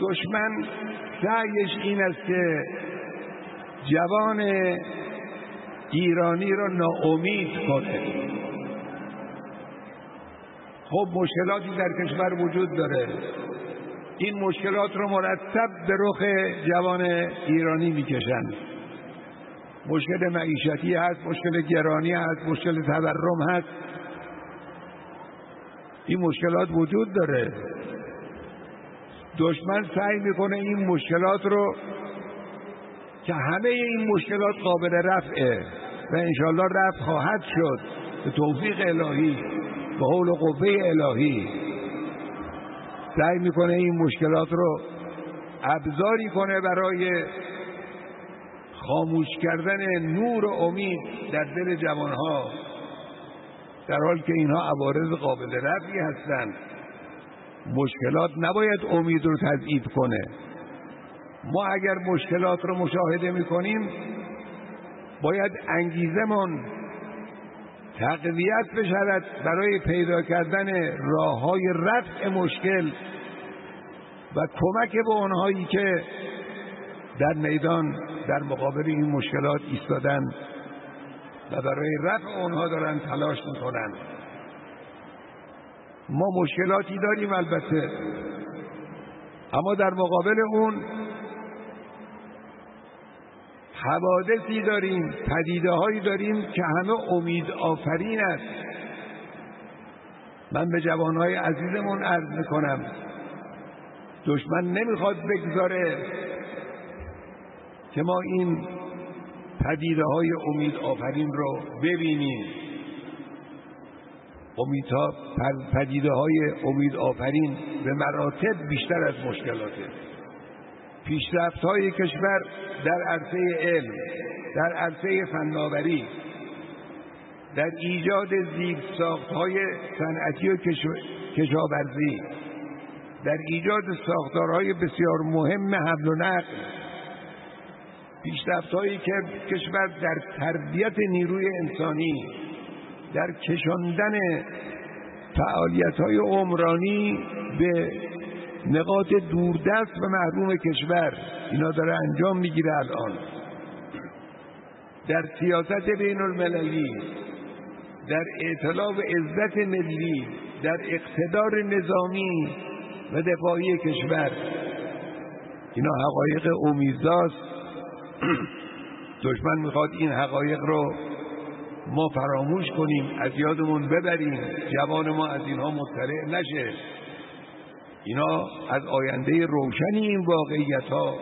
دشمن سعیش این است که جوان ایرانی را ناامید کنه. خب مشکلاتی در کشور وجود داره. این مشکلات رو مرتب به رخ جوان ایرانی می‌کشند مشکل معیشتی هست مشکل گرانی هست مشکل تورم هست. این مشکلات وجود داره. دشمن سعی می‌کنه این مشکلات رو که همه این مشکلات قابل رفعه و انشالله رفع خواهد شد. به توفیق الهی به حول قوه الهی. سعی می‌کنه این مشکلات رو ابزاری کنه برای خاموش کردن نور و امید در دل جوانها. در حال که اینها عوارض قابل رفعی هستند. مشکلات نباید امید رو تضعیف کنه. ما اگر مشکلات رو مشاهده می‌کنیم باید انگیزمون تقویت بشود برای پیدا کردن راه های رفع مشکل و کمک به اونهایی که در میدان در مقابل این مشکلات ایستادن و برای رفع اونها دارن تلاش می‌کنن. ما مشکلاتی داریم البته. اما در مقابل اون حوادثی داریم پدیده هایی داریم که همه امید آفرین است. من به جوانهای عزیزمون عرض می‌کنم. دشمن نمی‌خواد بگذاره که ما این پدیده های امید آفرین رو ببینیم. امیدها پدیده های امید آفرین به مراتب بیشتر از مشکلاته. پیشرفت های کشور در عرصه علم در عرصه فناوری در ایجاد زیر ساخت های صنعتی و کشاورزی در ایجاد ساختارهای بسیار مهم حمل و نقل. پیشرفت هایی که کشور در تربیت نیروی انسانی در کشاندن فعالیت های عمرانی به نقاط دوردست و محروم کشور اینا داره انجام می‌گیره الان. در سیاست بین المللی در اطلاع و عزت ملی در اقتدار نظامی و دفاعی کشور. اینا حقایق امیدزاست. دشمن می‌خواد این حقایق رو ما فراموش کنیم از یادمون ببریم جوان ما از اینها مطلع نشه. اینا از آینده روشنی این واقعیت ها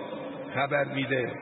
خبر میده.